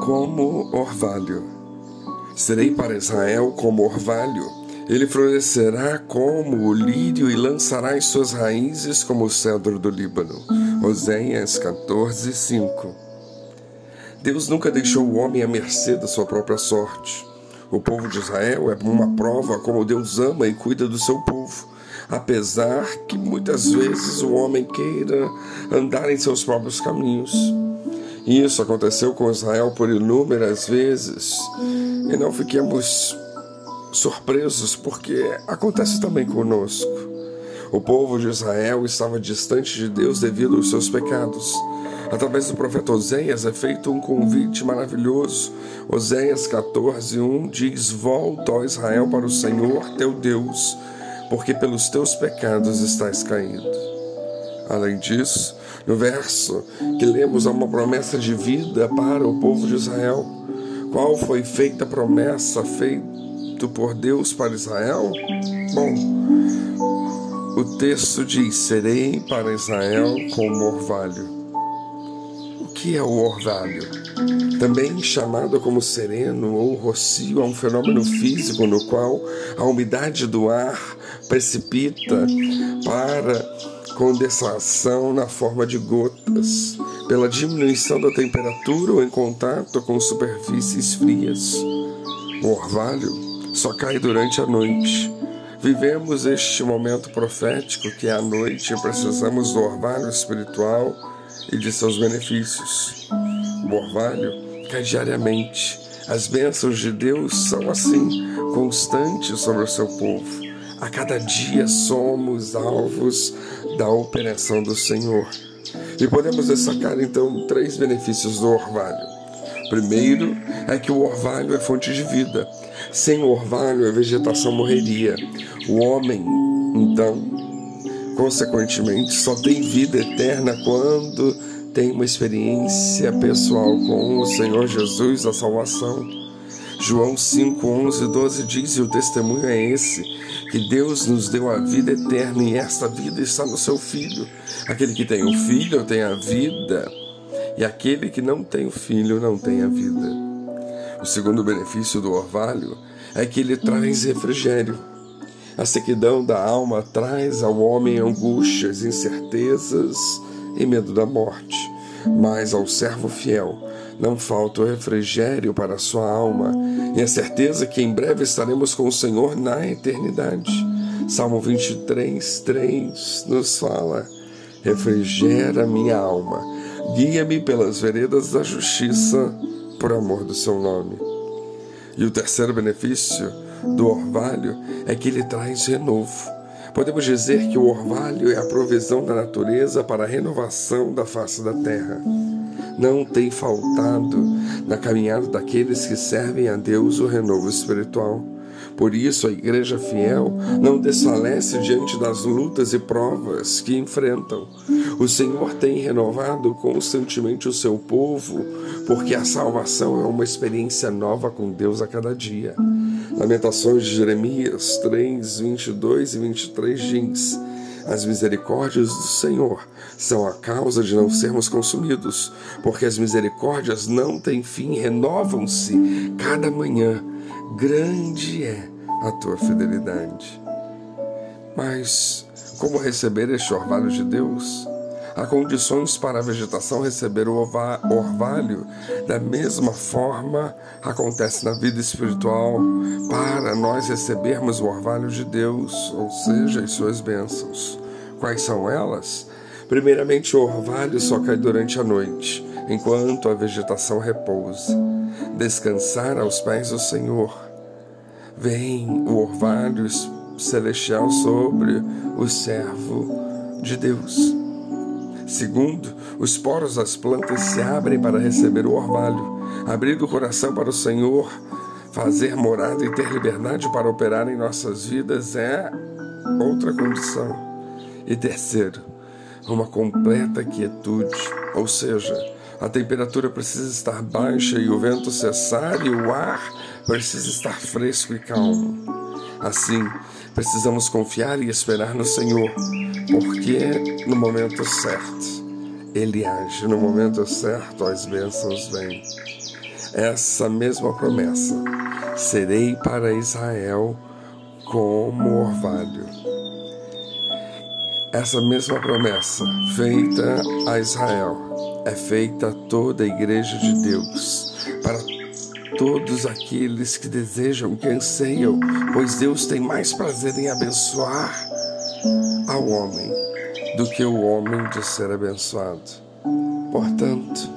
como orvalho. Serei para Israel como orvalho. Ele florescerá como o lírio e lançará as suas raízes como o cedro do Líbano. Oséias 14, 5. Deus nunca deixou o homem à mercê da sua própria sorte. O povo de Israel é uma prova como Deus ama e cuida do seu povo, apesar que muitas vezes o homem queira andar em seus próprios caminhos. Isso aconteceu com Israel por inúmeras vezes e não fiquemos surpresos porque acontece também conosco. O povo de Israel estava distante de Deus devido aos seus pecados. Através do profeta Oséias é feito um convite maravilhoso. Oséias 14:1 diz: Volta, ó Israel, para o Senhor teu Deus, porque pelos teus pecados estás caído. Além disso, no verso que lemos há uma promessa de vida para o povo de Israel. Qual foi feita a promessa feita por Deus para Israel? Bom, o texto diz: Serei para Israel como orvalho que é o orvalho? Também chamado como sereno ou rocio, é um fenômeno físico no qual a umidade do ar precipita para condensação na forma de gotas, pela diminuição da temperatura ou em contato com superfícies frias. O orvalho só cai durante a noite. Vivemos este momento profético que é a noite e precisamos do orvalho espiritual e de seus benefícios. O orvalho cai diariamente. As bênçãos de Deus são assim, constantes sobre o seu povo. A cada dia somos alvos da operação do Senhor. E podemos destacar então três benefícios do orvalho. Primeiro é que o orvalho é fonte de vida. Sem o orvalho, a vegetação morreria. O homem, então, Consequentemente, só tem vida eterna quando tem uma experiência pessoal com o Senhor Jesus, a salvação. João 5, 11 e 12 diz: E o testemunho é esse, que Deus nos deu a vida eterna e esta vida está no seu Filho. Aquele que tem o Filho tem a vida, e aquele que não tem o Filho não tem a vida. O segundo benefício do orvalho é que ele traz refrigério. A sequidão da alma traz ao homem angústias, incertezas e medo da morte. Mas ao servo fiel não falta o refrigério para a sua alma e a certeza que em breve estaremos com o Senhor na eternidade. Salmo 23, 3 nos fala: Refrigera minha alma, guia-me pelas veredas da justiça, por amor do seu nome. E o terceiro benefício do orvalho é que ele traz renovo. Podemos dizer que o orvalho é a provisão da natureza para a renovação da face da terra. Não tem faltado na caminhada daqueles que servem a Deus o renovo espiritual. Por isso, a igreja fiel não desfalece diante das lutas e provas que enfrentam. O Senhor tem renovado constantemente o seu povo, porque a salvação é uma experiência nova com Deus a cada dia. Lamentações de Jeremias 3, 22 e 23 diz: As misericórdias do Senhor são a causa de não sermos consumidos, porque as misericórdias não têm fim, renovam-se cada manhã. Grande é a tua fidelidade. Mas como receber este orvalho de Deus? Há condições para a vegetação receber o orvalho. Da mesma forma, acontece na vida espiritual para nós recebermos o orvalho de Deus, ou seja, as suas bênçãos. Quais são elas? Primeiramente, o orvalho só cai durante a noite, enquanto a vegetação repousa. Descansar aos pés do Senhor. Vem o orvalho celestial sobre o servo de Deus. Segundo, os poros das plantas se abrem para receber o orvalho. Abrir o coração para o Senhor, fazer morada e ter liberdade para operar em nossas vidas é outra condição. E terceiro, uma completa quietude, ou seja, a temperatura precisa estar baixa e o vento cessar e o ar precisa estar fresco e calmo. Assim, precisamos confiar e esperar no Senhor porque no momento certo ele age, no momento certo as bênçãos vêm. essa mesma promessa: serei para Israel como orvalho. Essa mesma promessa feita a Israel é feita a toda a igreja de Deus, para todos aqueles que desejam, que anseiam, pois Deus tem mais prazer em abençoar ao homem do que o homem de ser abençoado. Portanto,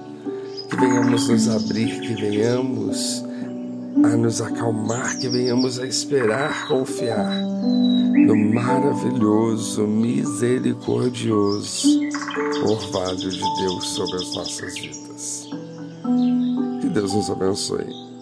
que venhamos nos abrir, que venhamos a nos acalmar, que venhamos a esperar, confiar no maravilhoso, misericordioso orvalho de Deus sobre as nossas vidas. Deus nos abençoe.